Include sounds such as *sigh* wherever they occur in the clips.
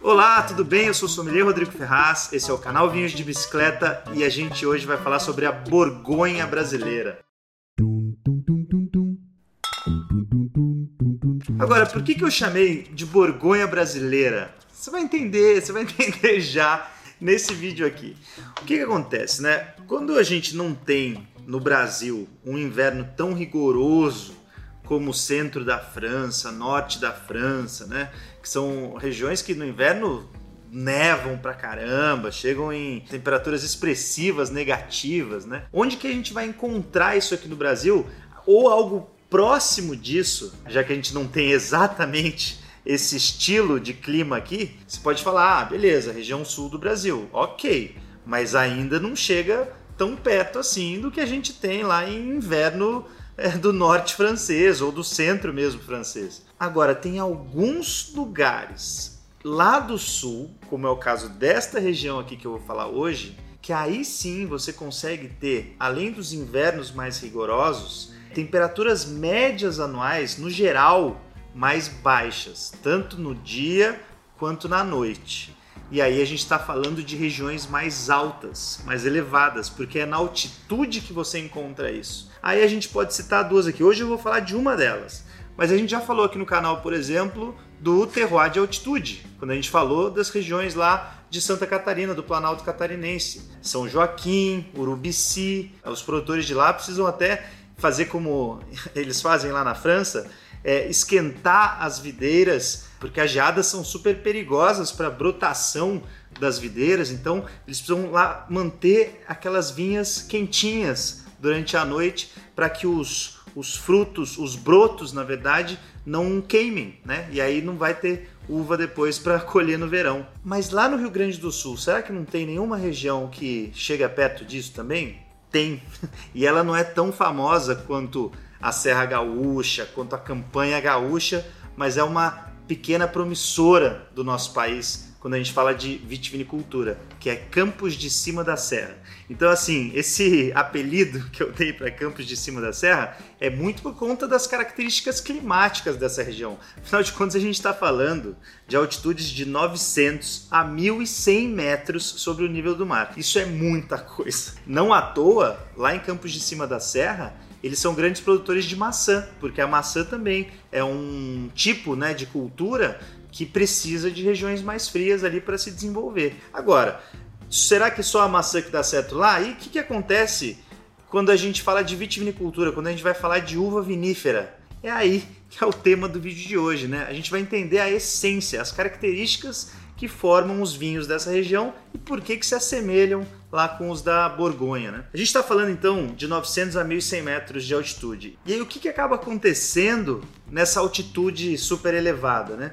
Olá, tudo bem? Eu sou o sommelier Rodrigo Ferraz, esse é o canal Vinhos de Bicicleta e a gente hoje vai falar sobre a Borgonha brasileira. Agora, por que, que eu chamei de Borgonha brasileira? Você vai entender, você vai *laughs* entender já nesse vídeo aqui. O que, que acontece, né? Quando a gente não tem no Brasil um inverno tão rigoroso como o centro da França, norte da França, né? Que são regiões que no inverno nevam pra caramba, chegam em temperaturas expressivas, negativas, né? Onde que a gente vai encontrar isso aqui no Brasil? Ou algo próximo disso, já que a gente não tem exatamente esse estilo de clima aqui, você pode falar, ah, beleza, região sul do Brasil, ok, mas ainda não chega tão perto assim do que a gente tem lá em inverno é, do norte francês ou do centro mesmo francês. Agora, tem alguns lugares lá do sul, como é o caso desta região aqui que eu vou falar hoje, que aí sim você consegue ter, além dos invernos mais rigorosos, temperaturas médias anuais, no geral, mais baixas, tanto no dia quanto na noite. E aí a gente está falando de regiões mais altas, mais elevadas, porque é na altitude que você encontra isso. Aí a gente pode citar duas aqui. Hoje eu vou falar de uma delas. Mas a gente já falou aqui no canal, por exemplo, do terroir de altitude, quando a gente falou das regiões lá de Santa Catarina, do Planalto Catarinense. São Joaquim, Urubici, os produtores de lá precisam até fazer como *laughs* eles fazem lá na França, é, esquentar as videiras, porque as geadas são super perigosas para a brotação das videiras, então eles precisam lá manter aquelas vinhas quentinhas durante a noite para que os, os frutos, os brotos, na verdade, não queimem, né? E aí não vai ter uva depois para *laughs* colher no verão. Mas lá no Rio Grande do Sul, será que não tem nenhuma região que chega perto disso também? Tem. *laughs* E ela não é tão famosa quanto a Serra Gaúcha, quanto a campanha gaúcha, mas é uma pequena promissora do nosso país quando a gente fala de vitivinicultura, que é Campos de Cima da Serra. Então, assim, esse *laughs* apelido que eu dei para Campos de Cima da Serra é muito por conta das características climáticas dessa região. Afinal de contas, a gente está falando de altitudes de 900 a 1.100 metros sobre o nível do mar. Isso é muita coisa. Não à toa, lá em Campos de Cima da Serra, eles são grandes produtores de maçã, porque a maçã também é um tipo né, de cultura que precisa de regiões mais frias ali para se desenvolver. Agora, será que só a maçã que dá certo lá? E o que, que acontece quando a gente fala de vitivinicultura, quando a gente vai falar de uva vinífera? É aí que é o tema do vídeo de hoje, né? A gente vai entender a essência, as características que formam os vinhos dessa região e por que, que se assemelham lá com os da Borgonha. Né? A gente está falando então de 900 a 1100 metros de altitude. E aí o que, que acaba acontecendo nessa altitude super elevada? Né?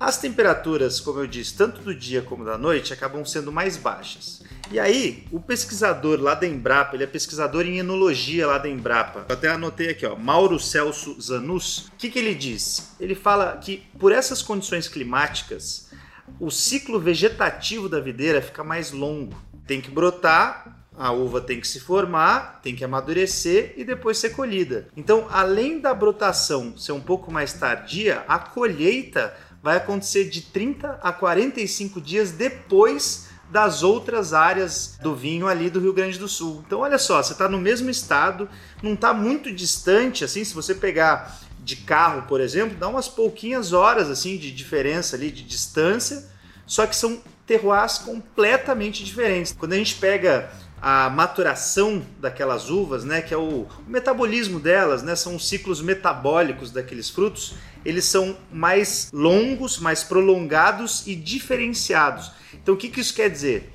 As temperaturas, como eu disse, tanto do dia como da noite, acabam sendo mais baixas. E aí, o pesquisador lá da Embrapa, ele é pesquisador em enologia lá da Embrapa. Eu até anotei aqui, ó, Mauro Celso Zanus. O que, que ele diz? Ele fala que por essas condições climáticas, o ciclo vegetativo da videira fica mais longo. Tem que brotar, a uva tem que se formar, tem que amadurecer e depois ser colhida. Então, além da brotação ser um pouco mais tardia, a colheita vai acontecer de 30 a 45 dias depois das outras áreas do vinho ali do Rio Grande do Sul. Então, olha só, você está no mesmo estado, não está muito distante, assim, se você pegar de carro, por exemplo, dá umas pouquinhas horas assim de diferença ali de distância, só que são terroirs completamente diferentes. Quando a gente pega a maturação daquelas uvas, né, que é o, o, metabolismo delas, né, são os ciclos metabólicos daqueles frutos, eles são mais longos, mais prolongados e diferenciados. Então o que, que isso quer dizer?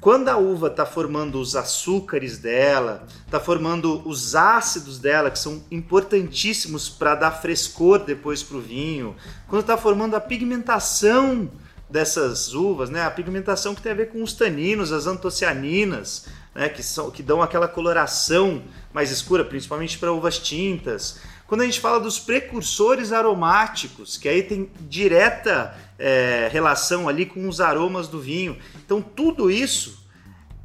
Quando a uva está formando os açúcares dela, está formando os ácidos dela, que são importantíssimos para dar frescor depois para o vinho, quando está formando a pigmentação dessas uvas, né? a pigmentação que tem a ver com os taninos, as antocianinas, né? que, são, que dão aquela coloração mais escura, principalmente para uvas tintas. Quando a gente fala dos precursores aromáticos, que aí tem direta é, relação ali com os aromas do vinho. Então tudo isso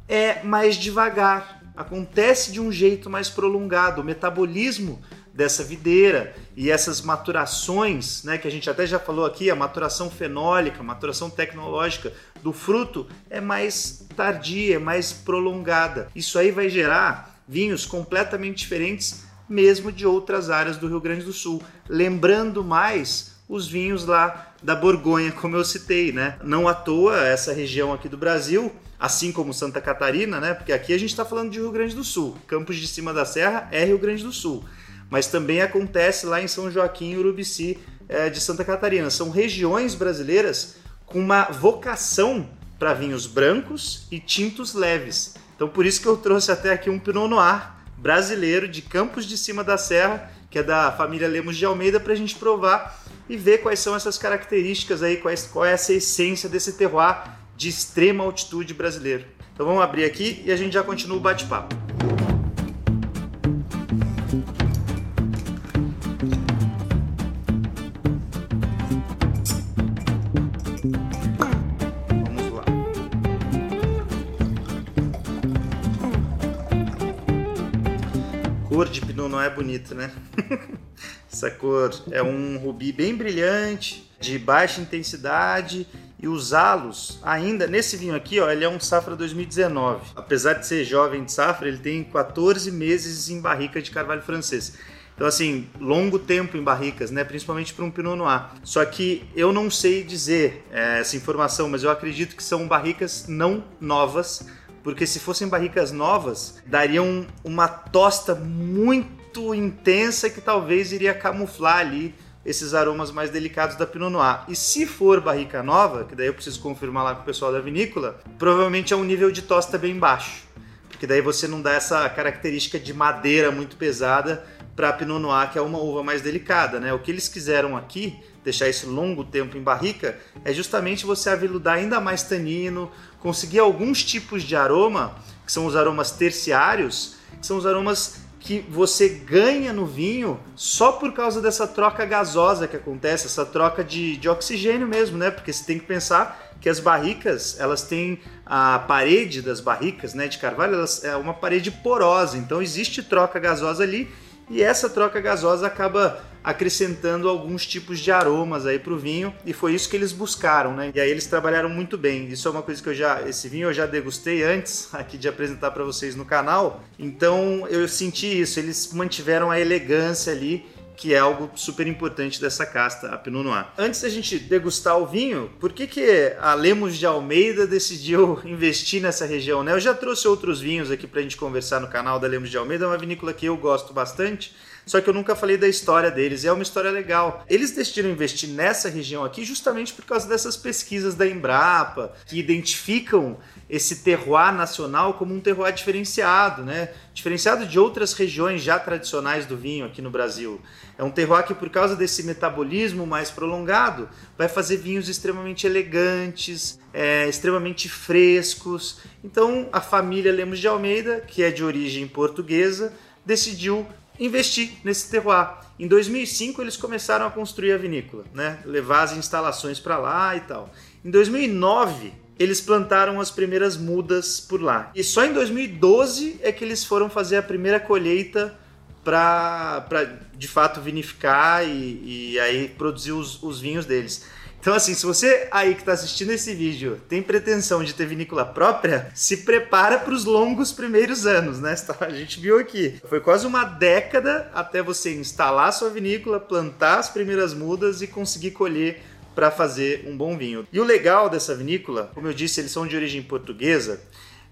é mais devagar, acontece de um jeito mais prolongado. O metabolismo dessa videira e essas maturações, né, que a gente até já falou aqui, a maturação fenólica, a maturação tecnológica do fruto é mais tardia, é mais prolongada. Isso aí vai gerar vinhos completamente diferentes mesmo de outras áreas do Rio Grande do Sul, lembrando mais os vinhos lá da Borgonha, como eu citei, né? Não à toa essa região aqui do Brasil, assim como Santa Catarina, né? Porque aqui a gente está falando de Rio Grande do Sul. Campos de Cima da Serra é Rio Grande do Sul, mas também acontece lá em São Joaquim Urubici é, de Santa Catarina. São regiões brasileiras com uma vocação para vinhos brancos e tintos leves. Então por isso que eu trouxe até aqui um Pinot Noir brasileiro de Campos de Cima da Serra, que é da família Lemos de Almeida, para a gente provar e ver quais são essas características aí, quais, qual é essa essência desse terroir de extrema altitude brasileiro. Então vamos abrir aqui e a gente já continua o bate-papo. Cor de Pinot não é bonito, né? *laughs* Essa cor é um rubi bem brilhante, de baixa intensidade e usá-los ainda nesse vinho aqui, ó, ele é um safra 2019. Apesar de ser jovem de safra, ele tem 14 meses em barrica de carvalho francês. Então, assim, longo tempo em barricas, né? Principalmente para um Pinot Noir. Só que eu não sei dizer é, essa informação, mas eu acredito que são barricas não novas, porque se fossem barricas novas, dariam uma tosta muito intensa que talvez iria camuflar ali esses aromas mais delicados da Pinot Noir. E se for barrica nova, que daí eu preciso confirmar lá com o pessoal da vinícola, provavelmente é um nível de tosta bem baixo, porque daí você não dá essa característica de madeira muito pesada para a Pinot Noir, que é uma uva mais delicada, né? O que eles quiseram aqui deixar esse longo tempo em barrica, é justamente você aveludar ainda mais tanino, conseguir alguns tipos de aroma, que são os aromas terciários, que são os aromas que você ganha no vinho só por causa dessa troca gasosa que acontece, essa troca de, de oxigênio mesmo, né? Porque você tem que pensar que as barricas, elas têm a parede das barricas, né, de carvalho, elas, é uma parede porosa, então existe troca gasosa ali e essa troca gasosa acaba acrescentando alguns tipos de aromas aí para o vinho e foi isso que eles buscaram, né? E aí eles trabalharam muito bem. Isso é uma coisa que eu já esse vinho eu já degustei antes *laughs* aqui de apresentar para vocês no canal. Então eu senti isso, eles mantiveram a elegância ali que é algo super importante dessa casta, a Pinot Noir. Antes da gente degustar o vinho, por que, que a Lemos de Almeida decidiu *laughs* investir nessa região? Né? Eu já trouxe outros vinhos aqui para a gente conversar no canal da Lemos de Almeida, é uma vinícola que eu gosto bastante, só que eu nunca falei da história deles, é uma história legal. Eles decidiram investir nessa região aqui justamente por causa dessas pesquisas da Embrapa, que identificam esse terroir nacional como um terroir diferenciado, né? Diferenciado de outras regiões já tradicionais do vinho aqui no Brasil. É um terroir que, por causa desse metabolismo mais prolongado, vai fazer vinhos extremamente elegantes, é, extremamente frescos. Então, a família Lemos de Almeida, que é de origem portuguesa, decidiu investir nesse terroir. Em 2005 eles começaram a construir a vinícola, né? levar as instalações para lá e tal. Em 2009 eles plantaram as primeiras mudas por lá. E só em 2012 é que eles foram fazer a primeira colheita para de fato vinificar e, e aí produzir os, os vinhos deles. Então, assim, se você aí que está assistindo esse vídeo tem pretensão de ter vinícola própria, se prepara para os longos primeiros anos, né? *laughs* A gente viu aqui. Foi quase uma década até você instalar sua vinícola, plantar as primeiras mudas e conseguir colher para fazer um bom vinho. E o legal dessa vinícola, como eu disse, eles são de origem portuguesa,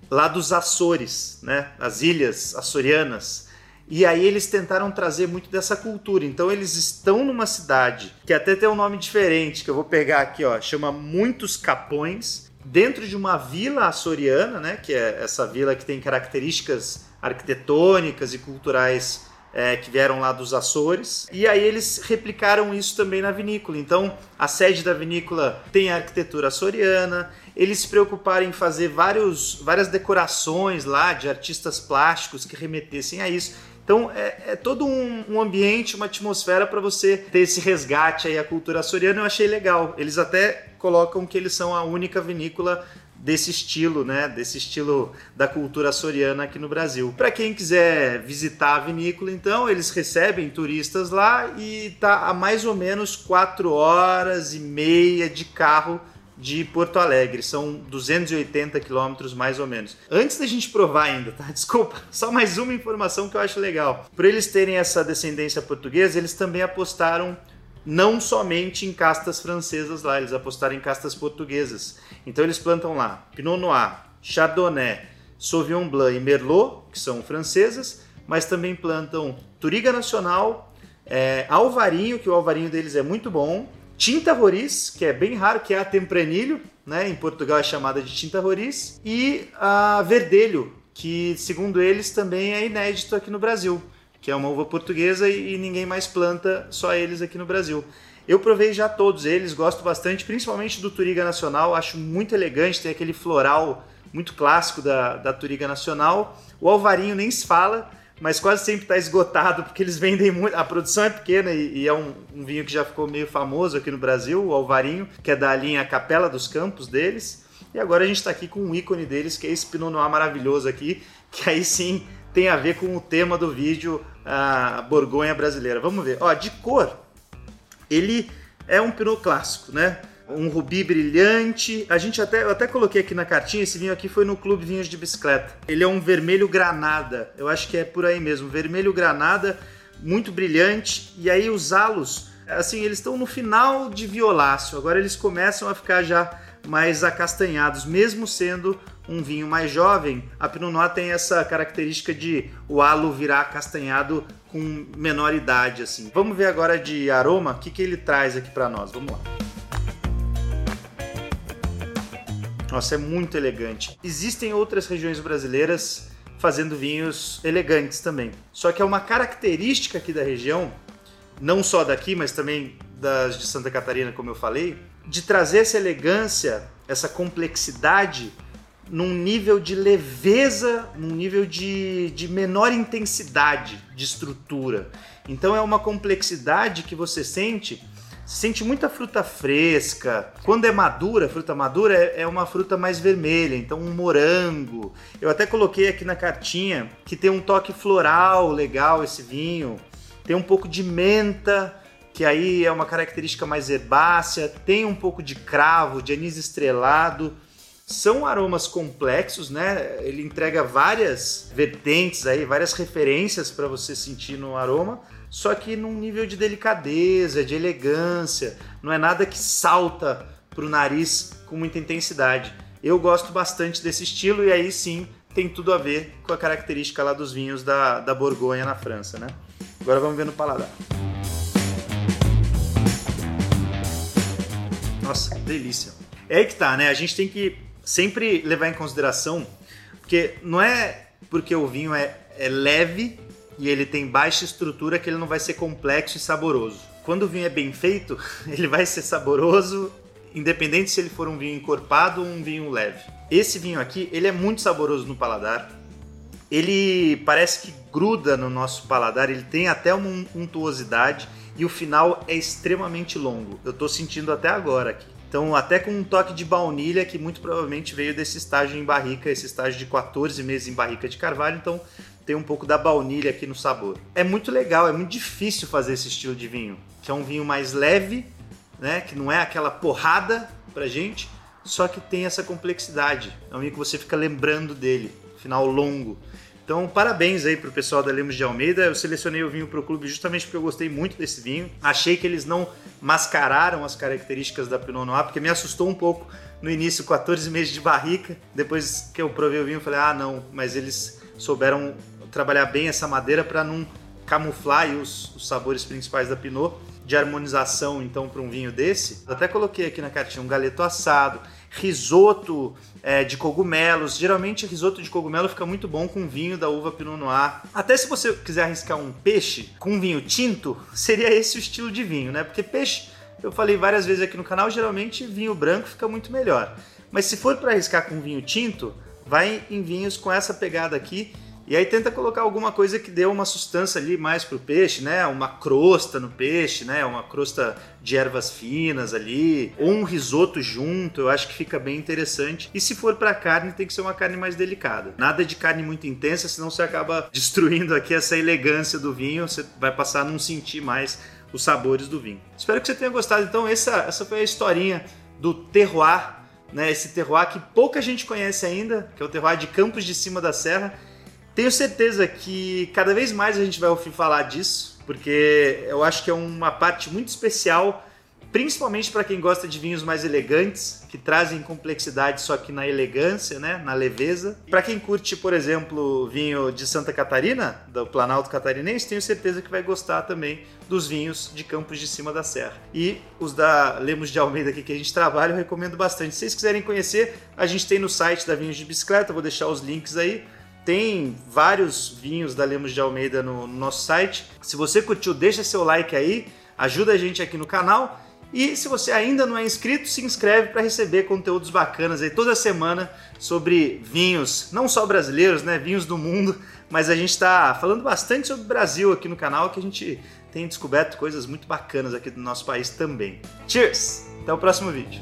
lá dos Açores, né? As ilhas açorianas. E aí eles tentaram trazer muito dessa cultura. Então eles estão numa cidade que até tem um nome diferente, que eu vou pegar aqui, ó, chama Muitos Capões, dentro de uma vila açoriana, né, que é essa vila que tem características arquitetônicas e culturais é, que vieram lá dos Açores. E aí eles replicaram isso também na vinícola. Então a sede da vinícola tem a arquitetura açoriana. Eles se preocuparam em fazer vários, várias decorações lá de artistas plásticos que remetessem a isso. Então é, é todo um, um, ambiente, uma atmosfera para você ter esse resgate aí à cultura açoriana. Eu achei legal. Eles até colocam que eles são a única vinícola desse estilo, né? Desse estilo da cultura açoriana aqui no Brasil. Para quem quiser visitar a vinícola, então, eles recebem turistas lá e tá a mais ou menos quatro horas e meia de carro de Porto Alegre. São 280 quilômetros mais ou menos. Antes da gente provar ainda, tá? *laughs* Desculpa, só mais uma informação que eu acho legal. Por eles terem essa descendência portuguesa, eles também apostaram não somente em castas francesas lá, eles apostaram em castas portuguesas. Então eles plantam lá Pinot Noir, Chardonnay, Sauvignon Blanc e Merlot, que são francesas, mas também plantam Turiga Nacional, é, Alvarinho, que o alvarinho deles é muito bom, Tinta Roriz, que é bem raro, que é a Tempranilho, né? Em Portugal é chamada de Tinta Roriz, e a Verdelho, que segundo eles também é inédito aqui no Brasil que é uma uva portuguesa e, ninguém mais planta, só eles aqui no Brasil. Eu provei já todos eles, gosto bastante, principalmente do Turiga Nacional, acho muito elegante, tem aquele floral muito clássico da, da Turiga Nacional. O Alvarinho nem se fala, mas quase sempre está esgotado porque eles vendem muito. A produção é pequena e, e é um, um, vinho que já ficou meio famoso aqui no Brasil, o Alvarinho, que é da linha Capela dos Campos deles. E agora a gente está aqui com um ícone deles, que é esse Pinot Noir maravilhoso aqui, que aí sim tem a ver com o tema do vídeo, a Borgonha brasileira. Vamos ver. Ó, de cor, ele é um Pinot clássico, né? Um rubi brilhante. A gente até, eu até coloquei aqui na cartinha, esse vinho aqui foi no Clube Vinhos de Bicicleta. Ele é um vermelho granada. Eu acho que é por aí mesmo. Vermelho granada, muito brilhante. E aí os halos, assim, eles estão no final de violáceo. Agora eles começam a ficar já mais acastanhados, mesmo sendo um vinho mais jovem, a Pinot Noir tem essa característica de o halo virar castanhado com menor idade, assim. Vamos ver agora de aroma, o que, que ele traz aqui para nós. Vamos lá. Nossa, é muito elegante. Existem outras regiões brasileiras fazendo vinhos elegantes também. Só que é uma característica aqui da região, não só daqui, mas também das de Santa Catarina, como eu falei, de trazer essa elegância, essa complexidade num nível de leveza, num nível de, de menor intensidade de estrutura. Então é uma complexidade que você sente, sente muita fruta fresca. Quando é madura, fruta madura é, é uma fruta mais vermelha, então um morango. Eu até coloquei aqui na cartinha que tem um toque floral legal esse vinho. Tem um pouco de menta, que aí é uma característica mais herbácea, tem um pouco de cravo, de anis estrelado são aromas complexos, né? Ele entrega várias vertentes aí, várias referências para você sentir no aroma, só que num nível de delicadeza, de elegância, não é nada que salta pro nariz com muita intensidade. Eu gosto bastante desse estilo e aí sim tem tudo a ver com a característica lá dos vinhos da, da Borgonha na França, né? Agora vamos ver no paladar. Nossa, delícia. É aí que tá, né? A gente tem que sempre levar em consideração, porque não é porque o vinho é, é leve e ele tem baixa estrutura que ele não vai ser complexo e saboroso. Quando o vinho é bem feito, *laughs* ele vai ser saboroso, independente se ele for um vinho encorpado ou um vinho leve. Esse vinho aqui, ele é muito saboroso no paladar. Ele parece que gruda no nosso paladar, ele tem até uma untuosidade e o final é extremamente longo. Eu estou sentindo até agora aqui. Então, até com um toque de baunilha, que muito provavelmente veio desse estágio em barrica, esse estágio de 14 meses em barrica de carvalho, então tem um pouco da baunilha aqui no sabor. É muito legal, é muito difícil fazer esse estilo de vinho, que é um vinho mais leve, né, que não é aquela porrada pra gente, só que tem essa complexidade. É um vinho que você fica lembrando dele, final longo. Então, parabéns aí pro pessoal da Lemos de Almeida. Eu selecionei o vinho pro clube justamente porque eu gostei muito desse vinho. Achei que eles não mascararam as características da Pinot Noir, porque me assustou um pouco no início, 14 meses de barrica. Depois que eu provei o vinho, eu falei: "Ah, não", mas eles souberam trabalhar bem essa madeira para não camuflar os, os sabores principais da Pinot de harmonização então para um vinho desse. Eu até coloquei aqui na cartinha um galeto assado, risoto é, de cogumelos. Geralmente, risoto de cogumelo fica muito bom com vinho da uva Pinot Noir. Até se você quiser arriscar um peixe com vinho tinto, seria esse o estilo de vinho, né? Porque peixe, eu falei várias vezes aqui no canal, geralmente vinho branco fica muito melhor. Mas se for para arriscar com vinho tinto, vai em vinhos com essa pegada aqui E aí tenta colocar alguma coisa que dê uma sustância ali mais pro peixe, né? Uma crosta no peixe, né? Uma crosta de ervas finas ali, ou um risoto junto, eu acho que fica bem interessante. E se for para carne, tem que ser uma carne mais delicada. Nada de carne muito intensa, senão você acaba *laughs* destruindo aqui essa elegância do vinho, você vai passar a não sentir mais os sabores do vinho. Espero que você tenha gostado. Então, essa, essa foi a historinha do terroir, né? Esse terroir que pouca gente conhece ainda, que é o terroir de Campos de Cima da Serra tenho certeza que cada vez mais a gente vai ouvir falar disso, porque eu acho que é uma parte muito especial, principalmente para quem gosta de vinhos mais elegantes, que trazem complexidade só que na elegância, né, na leveza. Para quem curte, por exemplo, vinho de Santa Catarina, do Planalto Catarinense, tenho certeza que vai gostar também dos vinhos de Campos de Cima da Serra. E os da Lemos de Almeida aqui que a gente trabalha, eu recomendo bastante. Se vocês quiserem conhecer, a gente tem no site da Vinhos de Bicicleta, vou deixar os links aí tem vários vinhos da Lemos de Almeida no, no nosso site. Se você curtiu, deixa seu like aí, ajuda a gente aqui no canal. E se você ainda não é inscrito, se inscreve para receber conteúdos bacanas aí toda semana sobre vinhos, não só brasileiros, né, vinhos do mundo, *laughs* mas a gente está falando bastante sobre o Brasil aqui no canal, que a gente tem descoberto coisas muito bacanas aqui do nosso país também. Cheers! Até o próximo vídeo.